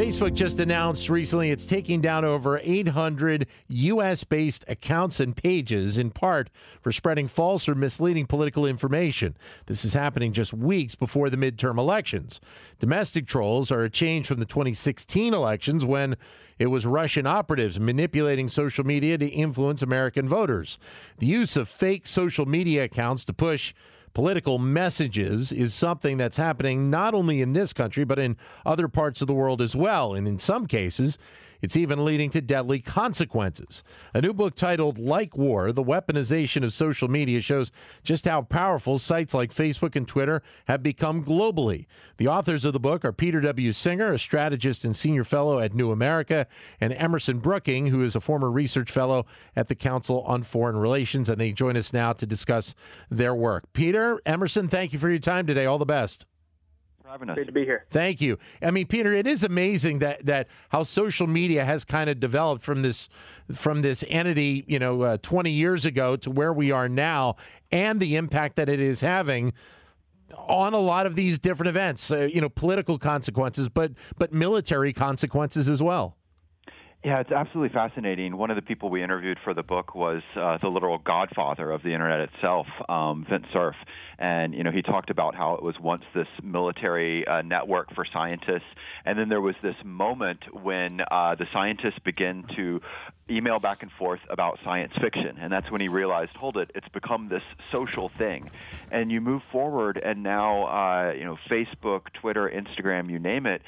Facebook just announced recently it's taking down over 800 U.S. based accounts and pages, in part for spreading false or misleading political information. This is happening just weeks before the midterm elections. Domestic trolls are a change from the 2016 elections when it was Russian operatives manipulating social media to influence American voters. The use of fake social media accounts to push political messages is something that's happening not only in this country, but in other parts of the world as well. And in some cases, it's even leading to deadly consequences. A new book titled Like War The Weaponization of Social Media shows just how powerful sites like Facebook and Twitter have become globally. The authors of the book are Peter W. Singer, a strategist and senior fellow at New America, and Emerson Brooking, who is a former research fellow at the Council on Foreign Relations. And they join us now to discuss their work. Peter, Emerson, thank you for your time today. All the best having us. Great to be here. Thank you. I mean, Peter, it is amazing that that how social media has kind of developed from this from this entity, you know, uh, 20 years ago to where we are now, and the impact that it is having on a lot of these different events. Uh, you know, political consequences, but but military consequences as well. Yeah, it's absolutely fascinating. One of the people we interviewed for the book was uh, the literal godfather of the internet itself, um, Vint Cerf, and you know he talked about how it was once this military uh, network for scientists, and then there was this moment when uh, the scientists began to email back and forth about science fiction, and that's when he realized, hold it, it's become this social thing, and you move forward, and now uh, you know Facebook, Twitter, Instagram, you name it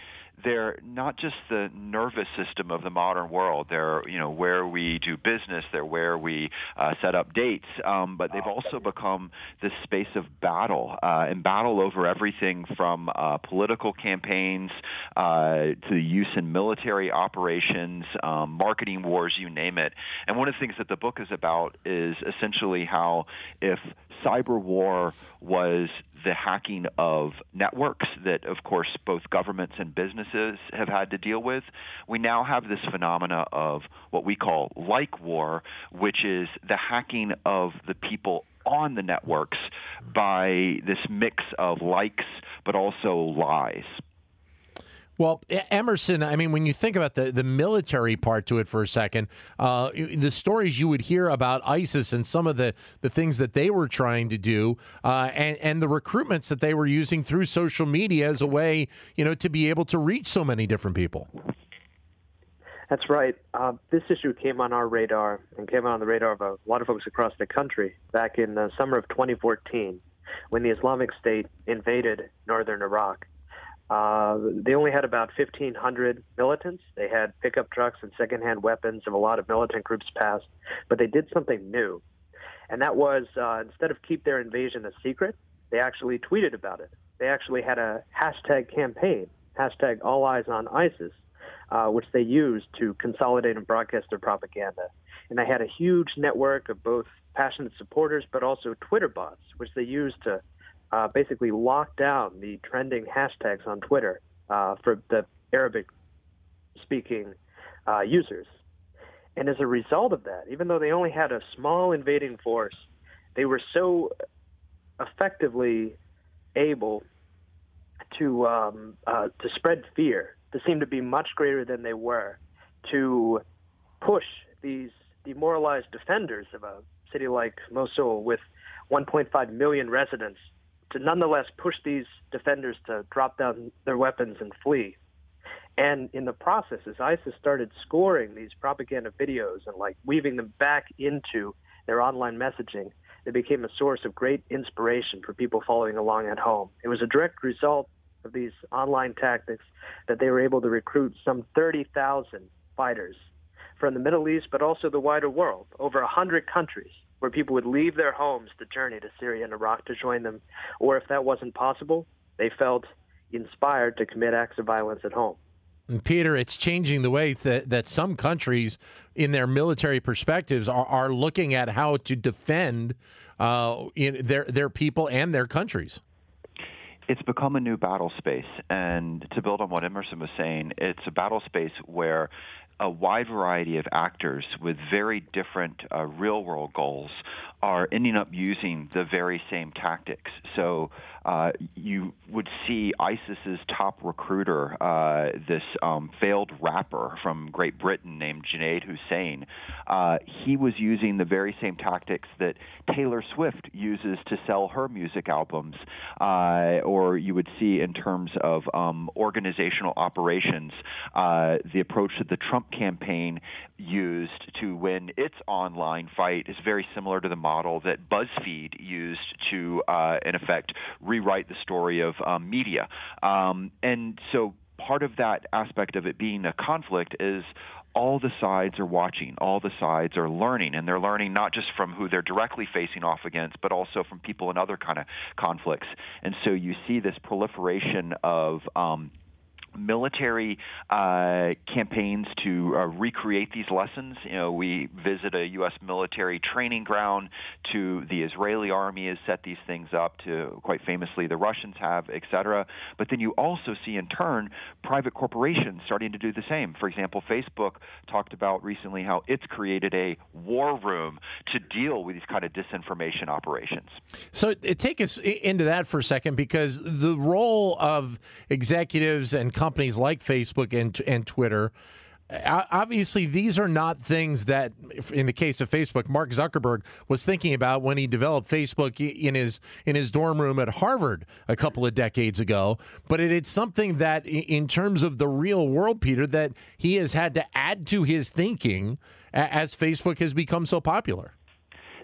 they're not just the nervous system of the modern world. They're you know where we do business. They're where we uh, set up dates. Um, but they've also become this space of battle uh, and battle over everything from uh, political campaigns uh, to the use in military operations, um, marketing wars, you name it. And one of the things that the book is about is essentially how if cyber war was the hacking of networks that, of course, both governments and businesses have had to deal with. We now have this phenomena of what we call like war, which is the hacking of the people on the networks by this mix of likes but also lies. Well, Emerson, I mean, when you think about the, the military part to it for a second, uh, the stories you would hear about ISIS and some of the, the things that they were trying to do, uh, and, and the recruitments that they were using through social media as a way, you know, to be able to reach so many different people. That's right. Uh, this issue came on our radar and came on the radar of a lot of folks across the country back in the summer of 2014 when the Islamic State invaded northern Iraq. Uh, they only had about 1,500 militants. They had pickup trucks and secondhand weapons of a lot of militant groups past, but they did something new. And that was uh, instead of keep their invasion a secret, they actually tweeted about it. They actually had a hashtag campaign, hashtag all eyes on ISIS, uh, which they used to consolidate and broadcast their propaganda. And they had a huge network of both passionate supporters, but also Twitter bots, which they used to uh, basically locked down the trending hashtags on Twitter uh, for the Arabic speaking uh, users. And as a result of that, even though they only had a small invading force, they were so effectively able to um, uh, to spread fear to seem to be much greater than they were, to push these demoralized defenders of a city like Mosul with 1.5 million residents to nonetheless push these defenders to drop down their weapons and flee. And in the process, as ISIS started scoring these propaganda videos and like weaving them back into their online messaging, they became a source of great inspiration for people following along at home. It was a direct result of these online tactics that they were able to recruit some 30,000 fighters from the Middle East, but also the wider world, over 100 countries where people would leave their homes to journey to Syria and Iraq to join them. Or if that wasn't possible, they felt inspired to commit acts of violence at home. And Peter, it's changing the way that, that some countries, in their military perspectives, are, are looking at how to defend uh, in their their people and their countries. It's become a new battle space, and to build on what Emerson was saying, it's a battle space where a wide variety of actors with very different uh, real world goals are ending up using the very same tactics. So uh, you would see ISIS's top recruiter, uh, this um, failed rapper from Great Britain named Junaid Hussain. Uh, he was using the very same tactics that Taylor Swift uses to sell her music albums, uh, or you would see in terms of um, organizational operations, uh, the approach that the Trump campaign used to win its online fight is very similar to the model that BuzzFeed used to, uh, in effect, rewrite the story of um, media. Um, and so part of that aspect of it being a conflict is all the sides are watching, all the sides are learning, and they're learning not just from who they're directly facing off against, but also from people in other kind of conflicts. And so you see this proliferation of um, military uh, campaigns to uh, recreate these lessons. You know, we visit a U.S. military training ground. To the Israeli army has set these things up. To quite famously, the Russians have, et cetera. But then you also see, in turn, private corporations starting to do the same. For example, Facebook talked about recently how it's created a war room to deal with these kind of disinformation operations. So, take us into that for a second, because the role of executives and companies like Facebook and and Twitter obviously these are not things that in the case of Facebook Mark Zuckerberg was thinking about when he developed Facebook in his in his dorm room at Harvard a couple of decades ago. But it, it's something that in terms of the real world Peter that he has had to add to his thinking as Facebook has become so popular.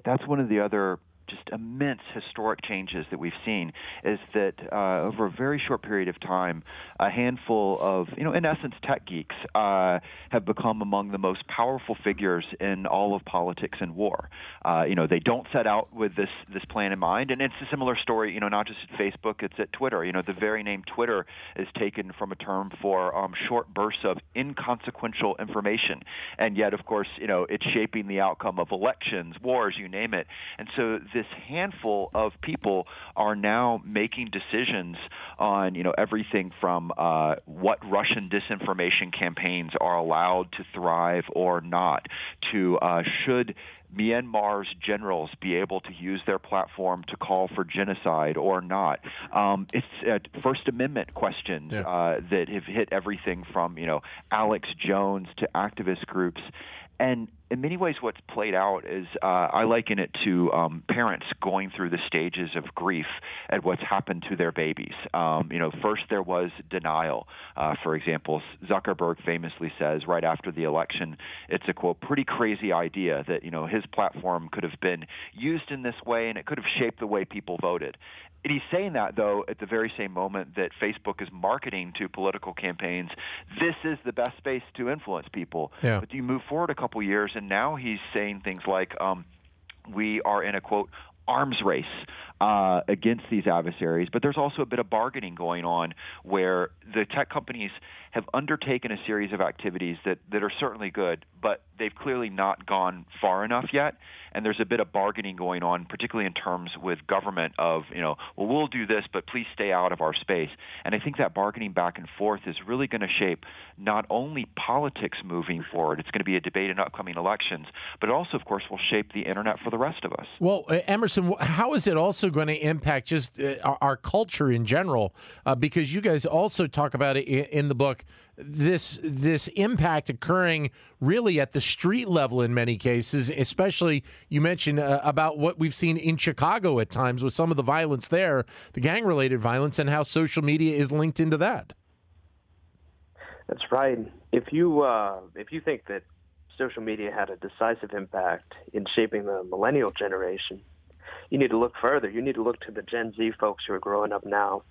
That's one of the other just immense historic changes that we've seen is that uh, over a very short period of time, a handful of, you know, in essence, tech geeks uh, have become among the most powerful figures in all of politics and war. Uh, you know, they don't set out with this this plan in mind, and it's a similar story. You know, not just at Facebook, it's at Twitter. You know, the very name Twitter is taken from a term for um, short bursts of inconsequential information, and yet, of course, you know, it's shaping the outcome of elections, wars, you name it, and so this handful of people are now making decisions on you know everything from uh, what Russian disinformation campaigns are allowed to thrive or not to uh, should Myanmar's generals be able to use their platform to call for genocide or not? Um, it's uh, First Amendment questions yeah. uh, that have hit everything from you know Alex Jones to activist groups, and in many ways, what's played out is uh, I liken it to um, parents going through the stages of grief at what's happened to their babies. Um, you know, first there was denial. Uh, for example, Zuckerberg famously says right after the election, it's a quote pretty crazy idea that you know his platform could have been used in this way and it could have shaped the way people voted. And he's saying that though at the very same moment that Facebook is marketing to political campaigns, this is the best space to influence people. Yeah. But do you move forward a couple years and now he's saying things like, um, we are in a quote arms race uh, against these adversaries, but there's also a bit of bargaining going on where the tech companies have undertaken a series of activities that, that are certainly good, but they've clearly not gone far enough yet. And there's a bit of bargaining going on, particularly in terms with government of, you know, well, we'll do this, but please stay out of our space. And I think that bargaining back and forth is really going to shape not only politics moving forward, it's going to be a debate in upcoming elections, but also, of course, will shape the internet for the rest of us. Well, uh, Emerson, how is it also going to impact just uh, our, our, culture in general? Uh, because you guys also talk about it in, in the book this this impact occurring really at the street level in many cases especially you mentioned uh, about what we've seen in Chicago at times with some of the violence there the gang related violence and how social media is linked into that that's right if you uh, if you think that social media had a decisive impact in shaping the millennial generation you need to look further you need to look to the Gen Z folks who are growing up now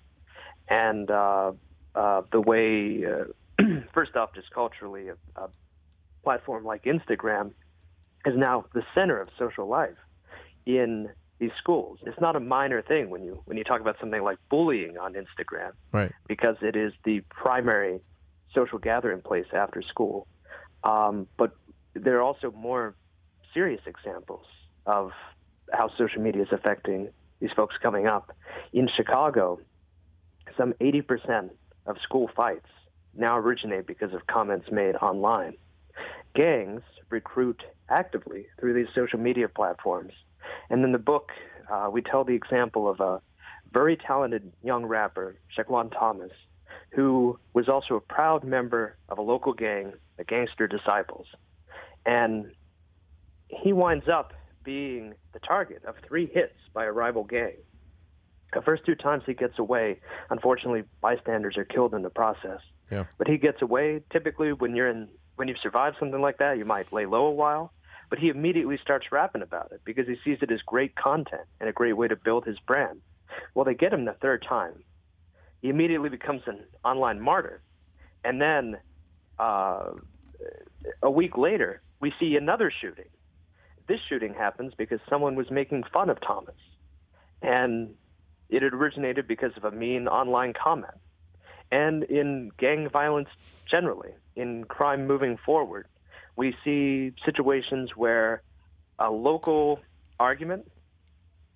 and uh, uh, the way uh, first off, just culturally, a, a platform like Instagram is now the center of social life in these schools. It's not a minor thing when you when you talk about something like bullying on Instagram, right? Because it is the primary social gathering place after school. Um, but there are also more serious examples of how social media is affecting these folks coming up. In Chicago, some 80% of school fights now originate because of comments made online. gangs recruit actively through these social media platforms. And in the book, uh, we tell the example of a very talented young rapper, Shaquan Thomas, who was also a proud member of a local gang, the Gangster Disciples. And he winds up being the target of three hits by a rival gang. The first two times he gets away, unfortunately, bystanders are killed in the process. Yeah. But he gets away. Typically, when you're in, when you've survived something like that, you might lay low a while. But he immediately starts rapping about it because he sees it as great content and a great way to build his brand. Well, they get him the third time. He immediately becomes an online martyr. And then uh, a week later, we see another shooting. This shooting happens because someone was making fun of Thomas. And it had originated because of a mean online comment. And in gang violence generally, in crime moving forward, we see situations where a local argument,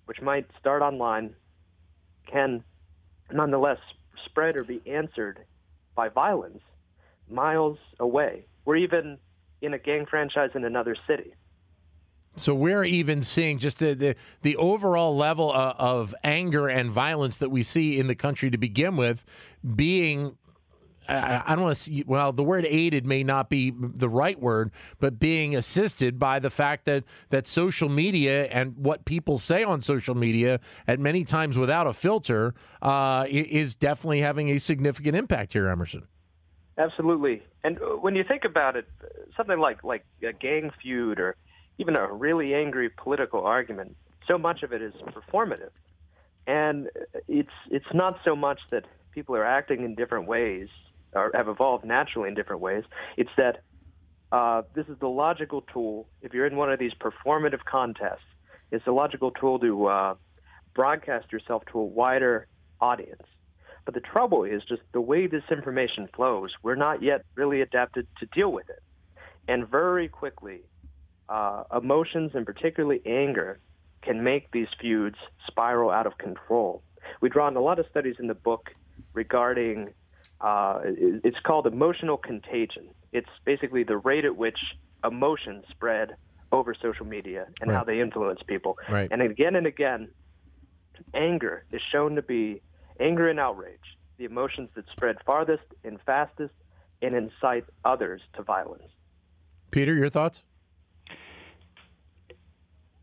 which might start online, can nonetheless spread or be answered by violence miles away. We're even in a gang franchise in another city. So we're even seeing just the the, the overall level of, of, anger and violence that we see in the country to begin with being. I, I don't want to see. Well, the word aided may not be the right word, but being assisted by the fact that that social media and what people say on social media, at many times without a filter, uh, is definitely having a significant impact here, Emerson. Absolutely, and uh, when you think about it, something like like a gang feud or even a really angry political argument, so much of it is performative. And it's it's not so much that people are acting in different ways or have evolved naturally in different ways. It's that uh, this is the logical tool. If you're in one of these performative contests, it's a logical tool to uh, broadcast yourself to a wider audience. But the trouble is just the way this information flows. We're not yet really adapted to deal with it, and very quickly uh, emotions and particularly anger can make these feuds spiral out of control. We draw on a lot of studies in the book regarding uh, it's called emotional contagion. It's basically the rate at which emotions spread over social media and right. how they influence people. Right. And again and again, anger is shown to be anger and outrage, the emotions that spread farthest and fastest and incite others to violence. Peter, your thoughts?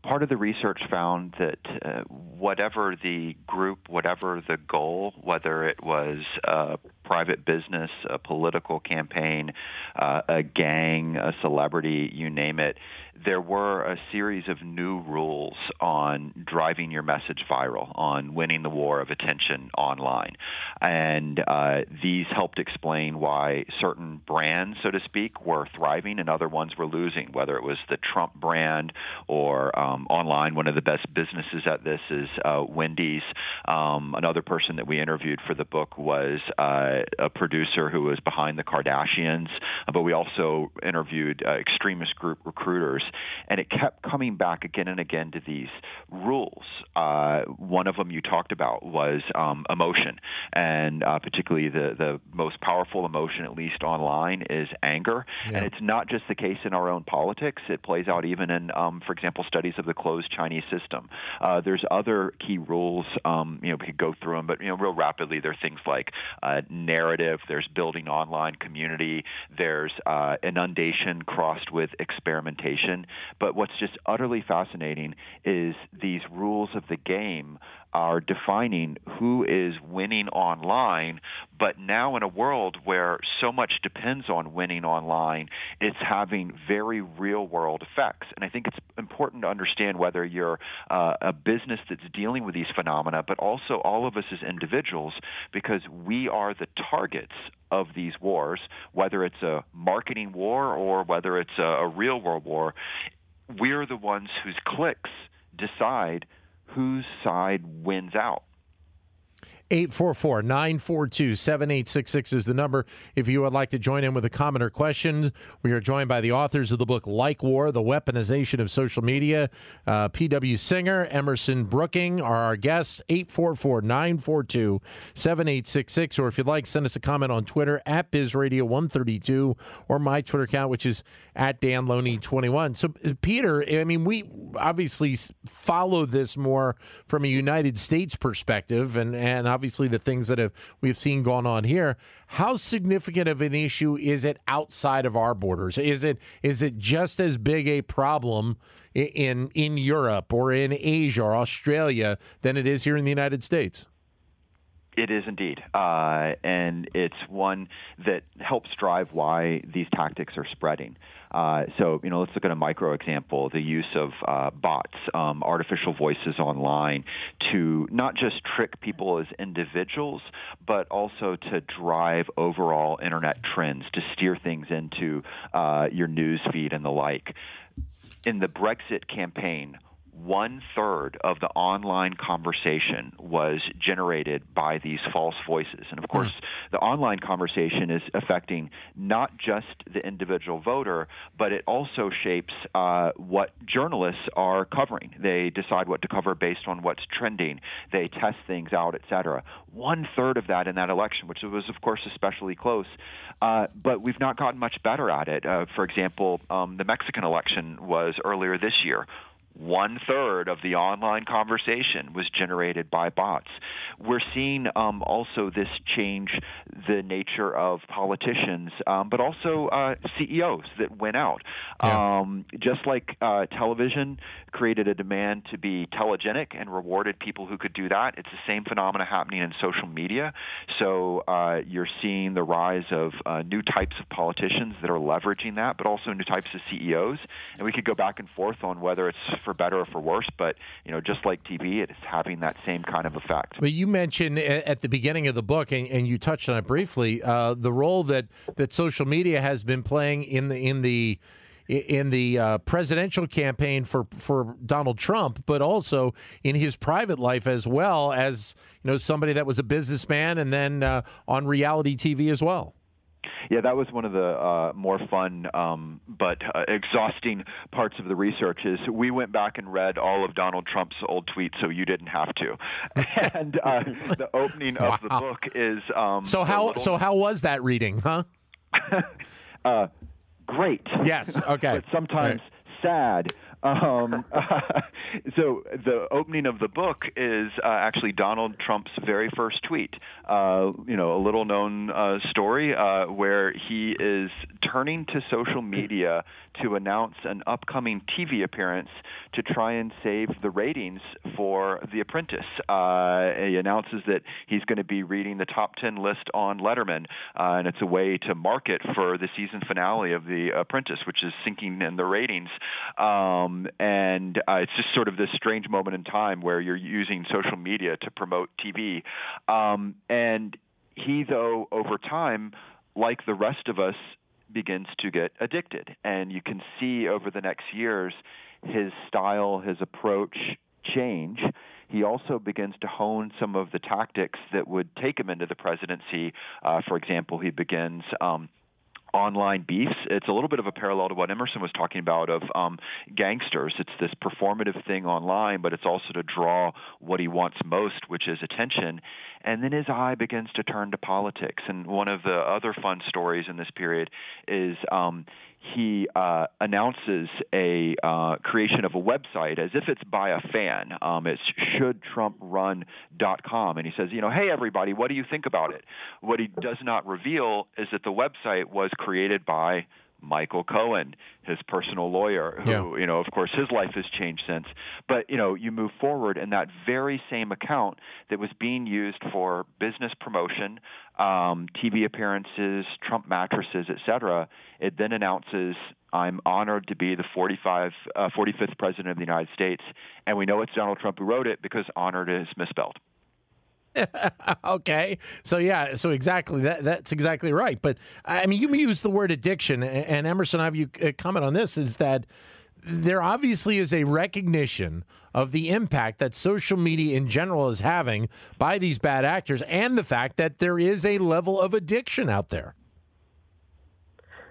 Part of the research found that uh, whatever the group, whatever the goal, whether it was a private business, a political campaign, uh, a gang, a celebrity, you name it, there were a series of new rules on driving your message viral, on winning the war of attention online. And uh, these helped explain why certain brands, so to speak, were thriving and other ones were losing, whether it was the Trump brand or um, online. One of the best businesses at this is uh, Wendy's. Um, another person that we interviewed for the book was uh, a producer who was behind the Kardashians, but we also interviewed uh, extremist group recruiters and it kept coming back again and again to these rules. Uh, one of them you talked about was um, emotion, and uh, particularly the the most powerful emotion, at least online, is anger. Yeah. And it's not just the case in our own politics; it plays out even in, um, for example, studies of the closed Chinese system. Uh, there's other key rules. Um, you know, we could go through them, but you know, real rapidly, there are things like uh, narrative. There's building online community. There's uh, inundation crossed with experimentation. But what's just utterly fascinating is these rules of the game are defining who is winning online. But now, in a world where so much depends on winning online, it's having very real world effects. And I think it's important to understand whether you're uh, a business that's dealing with these phenomena, but also all of us as individuals, because we are the targets of these wars, whether it's a marketing war or whether it's a, a real world war we're the ones whose clicks decide whose side wins out. 844 942 7866 is the number if you would like to join in with a comment or question. We are joined by the authors of the book Like War The Weaponization of Social Media. Uh, P.W. Singer, Emerson Brooking are our guests. 844 942 7866. Or if you'd like, send us a comment on Twitter at BizRadio132 or my Twitter account, which is at DanLoney21. So, uh, Peter, I mean, we obviously follow this more from a United States perspective and, and obviously the things that have we've seen going on here. How significant of an issue is it outside of our borders? Is it is it just as big a problem in in Europe or in Asia or Australia than it is here in the United States? It is indeed, uh, and it's one that helps drive why these tactics are spreading. Uh, so, you know, let's look at a micro example: the use of uh, bots, um, artificial voices online, to not just trick people as individuals, but also to drive overall internet trends, to steer things into uh, your news feed and the like. In the Brexit campaign, one third of the online conversation was generated by these false voices. And of course, mm. the online conversation is affecting not just the individual voter, but it also shapes uh, what journalists are covering. They decide what to cover based on what's trending. They test things out, et cetera. One third of that in that election, which was, of course, especially close. Uh, but we've not gotten much better at it. Uh, for example, um, the Mexican election was earlier this year one third of the online conversation was generated by bots. We're seeing um, also this change the nature of politicians, um, but also uh, CEOs that went out. Yeah. Um, just like uh, television created a demand to be telegenic and rewarded people who could do that, it's the same phenomena happening in social media. So uh, you're seeing the rise of uh, new types of politicians that are leveraging that, but also new types of CEOs. And we could go back and forth on whether it's for better or for worse. But you know, just like TV, it is having that same kind of effect. Well, you mentioned at the beginning of the book, and, and you touched on it briefly, uh, the role that that social media has been playing in the in the in the uh, presidential campaign for for Donald Trump, but also in his private life as well as you know somebody that was a businessman and then uh, on reality TV as well. Yeah, that was one of the uh, more fun um, but uh, exhausting parts of the research. Is we went back and read all of Donald Trump's old tweets, so you didn't have to. and uh, the opening wow. of the book is um, so how little... so how was that reading, huh? uh, great. Yes. Okay. but sometimes right. sad. Um, so the opening of the book is uh, actually Donald Trump's very first tweet. Uh, you know, a little known uh, story uh, where he is turning to social media to announce an upcoming TV appearance to try and save the ratings for The Apprentice. Uh, he announces that he's going to be reading the top 10 list on Letterman, uh, and it's a way to market for the season finale of The Apprentice, which is sinking in the ratings. Um, and uh, it's just sort of this strange moment in time where you're using social media to promote TV. Um, and he, though, over time, like the rest of us, begins to get addicted. And you can see over the next years his style, his approach change. He also begins to hone some of the tactics that would take him into the presidency. Uh, for example, he begins. Um, online beefs. It's a little bit of a parallel to what Emerson was talking about of um, gangsters. It's this performative thing online, but it's also to draw what he wants most, which is attention and then his eye begins to turn to politics. And one of the other fun stories in this period is um, he uh, announces a uh, creation of a website as if it's by a fan. Um, it's shouldtrumprun.com. And he says, you know, hey, everybody, what do you think about it? What he does not reveal is that the website was created by Michael Cohen, his personal lawyer, who, yeah. you know, of course, his life has changed since. But, you know, you move forward, and that very same account that was being used for business promotion, um, TV appearances, Trump mattresses, et cetera, it then announces, I'm honored to be the 45, uh, 45th president of the United States. And we know it's Donald Trump who wrote it because honored is misspelled. okay. So yeah, so exactly that that's exactly right. But I mean, you use the word addiction, and Emerson, I have you uh, comment on this? Is that there obviously is a recognition of the impact that social media in general is having by these bad actors and the fact that there is a level of addiction out there.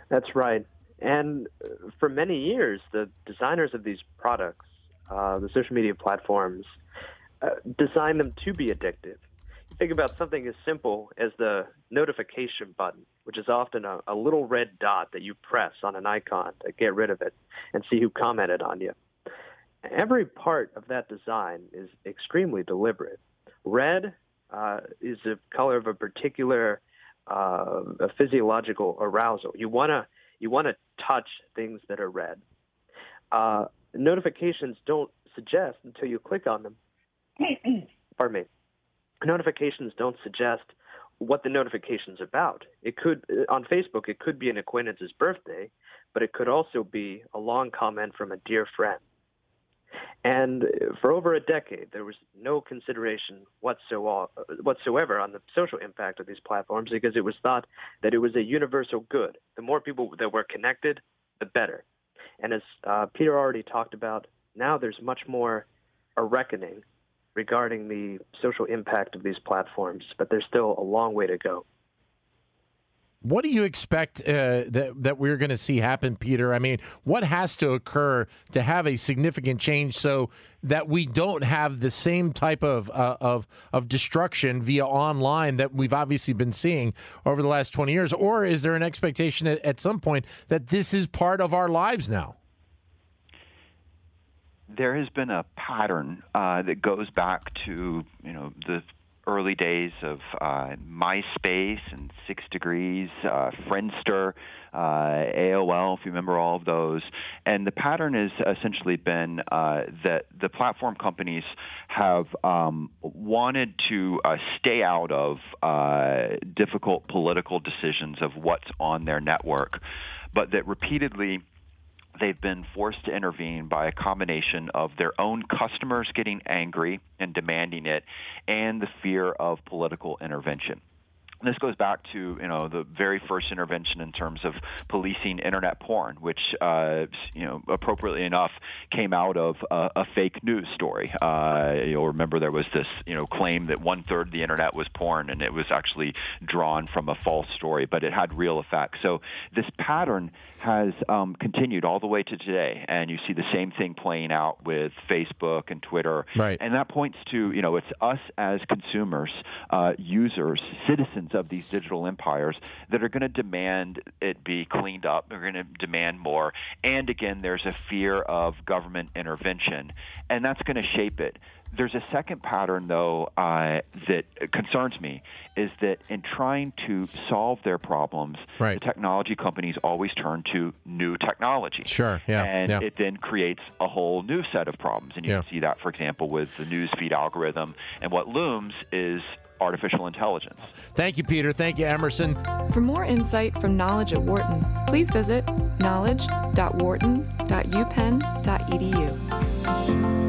That's right. And for many years, the designers of these products, uh, the social media platforms, uh, design them to be addictive. Think about something as simple as the notification button, which is often a, a little red dot that you press on an icon to get rid of it and see who commented on you. Every part of that design is extremely deliberate. Red uh, is the color of a particular uh, a physiological arousal. You want to you want to touch things that are red. Uh, notifications don't suggest until you click on them. pardon me. Notifications don't suggest what the notification's about. It could uh, on Facebook, it could be an acquaintance's birthday, but it could also be a long comment from a dear friend. And uh, for over a decade, there was no consideration uh, whatsoever on the social impact of these platforms because it was thought that it was a universal good. The more people that were connected, the better. And as uh, Peter already talked about, now there's much more a reckoning regarding the social impact of these platforms, but there's still a long way to go. What do you expect uh, that that we're going to see happen, Peter? I mean, what has to occur to have a significant change so that we don't have the same type of uh, of of destruction via online that we've obviously been seeing over the last twenty years? Or is there an expectation at, at some point that this is part of our lives now? There has been a pattern uh, that goes back to you know the early days of uh, MySpace and Six Degrees, uh, Friendster, uh, AOL, if you remember all of those. And the pattern has essentially been uh, that the platform companies have um, wanted to uh, stay out of uh, difficult political decisions of what's on their network, but that repeatedly they've been forced to intervene by a combination of their own customers getting angry and demanding it and the fear of political intervention this goes back to you know the very first intervention in terms of policing internet porn, which uh, you know appropriately enough came out of a, a fake news story. Uh, you'll remember there was this you know claim that one third of the internet was porn, and it was actually drawn from a false story, but it had real effects. So this pattern has um, continued all the way to today, and you see the same thing playing out with Facebook and Twitter, right. and that points to you know it's us as consumers, uh, users, citizens of these digital empires that are going to demand it be cleaned up. They're going to demand more. And again, there's a fear of government intervention, and that's going to shape it. There's a second pattern, though, uh, that concerns me is that in trying to solve their problems, right. the technology companies always turn to new technology. Sure, yeah. And yeah. it then creates a whole new set of problems. And you yeah. can see that, for example, with the newsfeed algorithm. And what looms is artificial intelligence. Thank you, Peter. Thank you, Emerson. For more insight from Knowledge at Wharton, please visit knowledge.wharton.upenn.edu.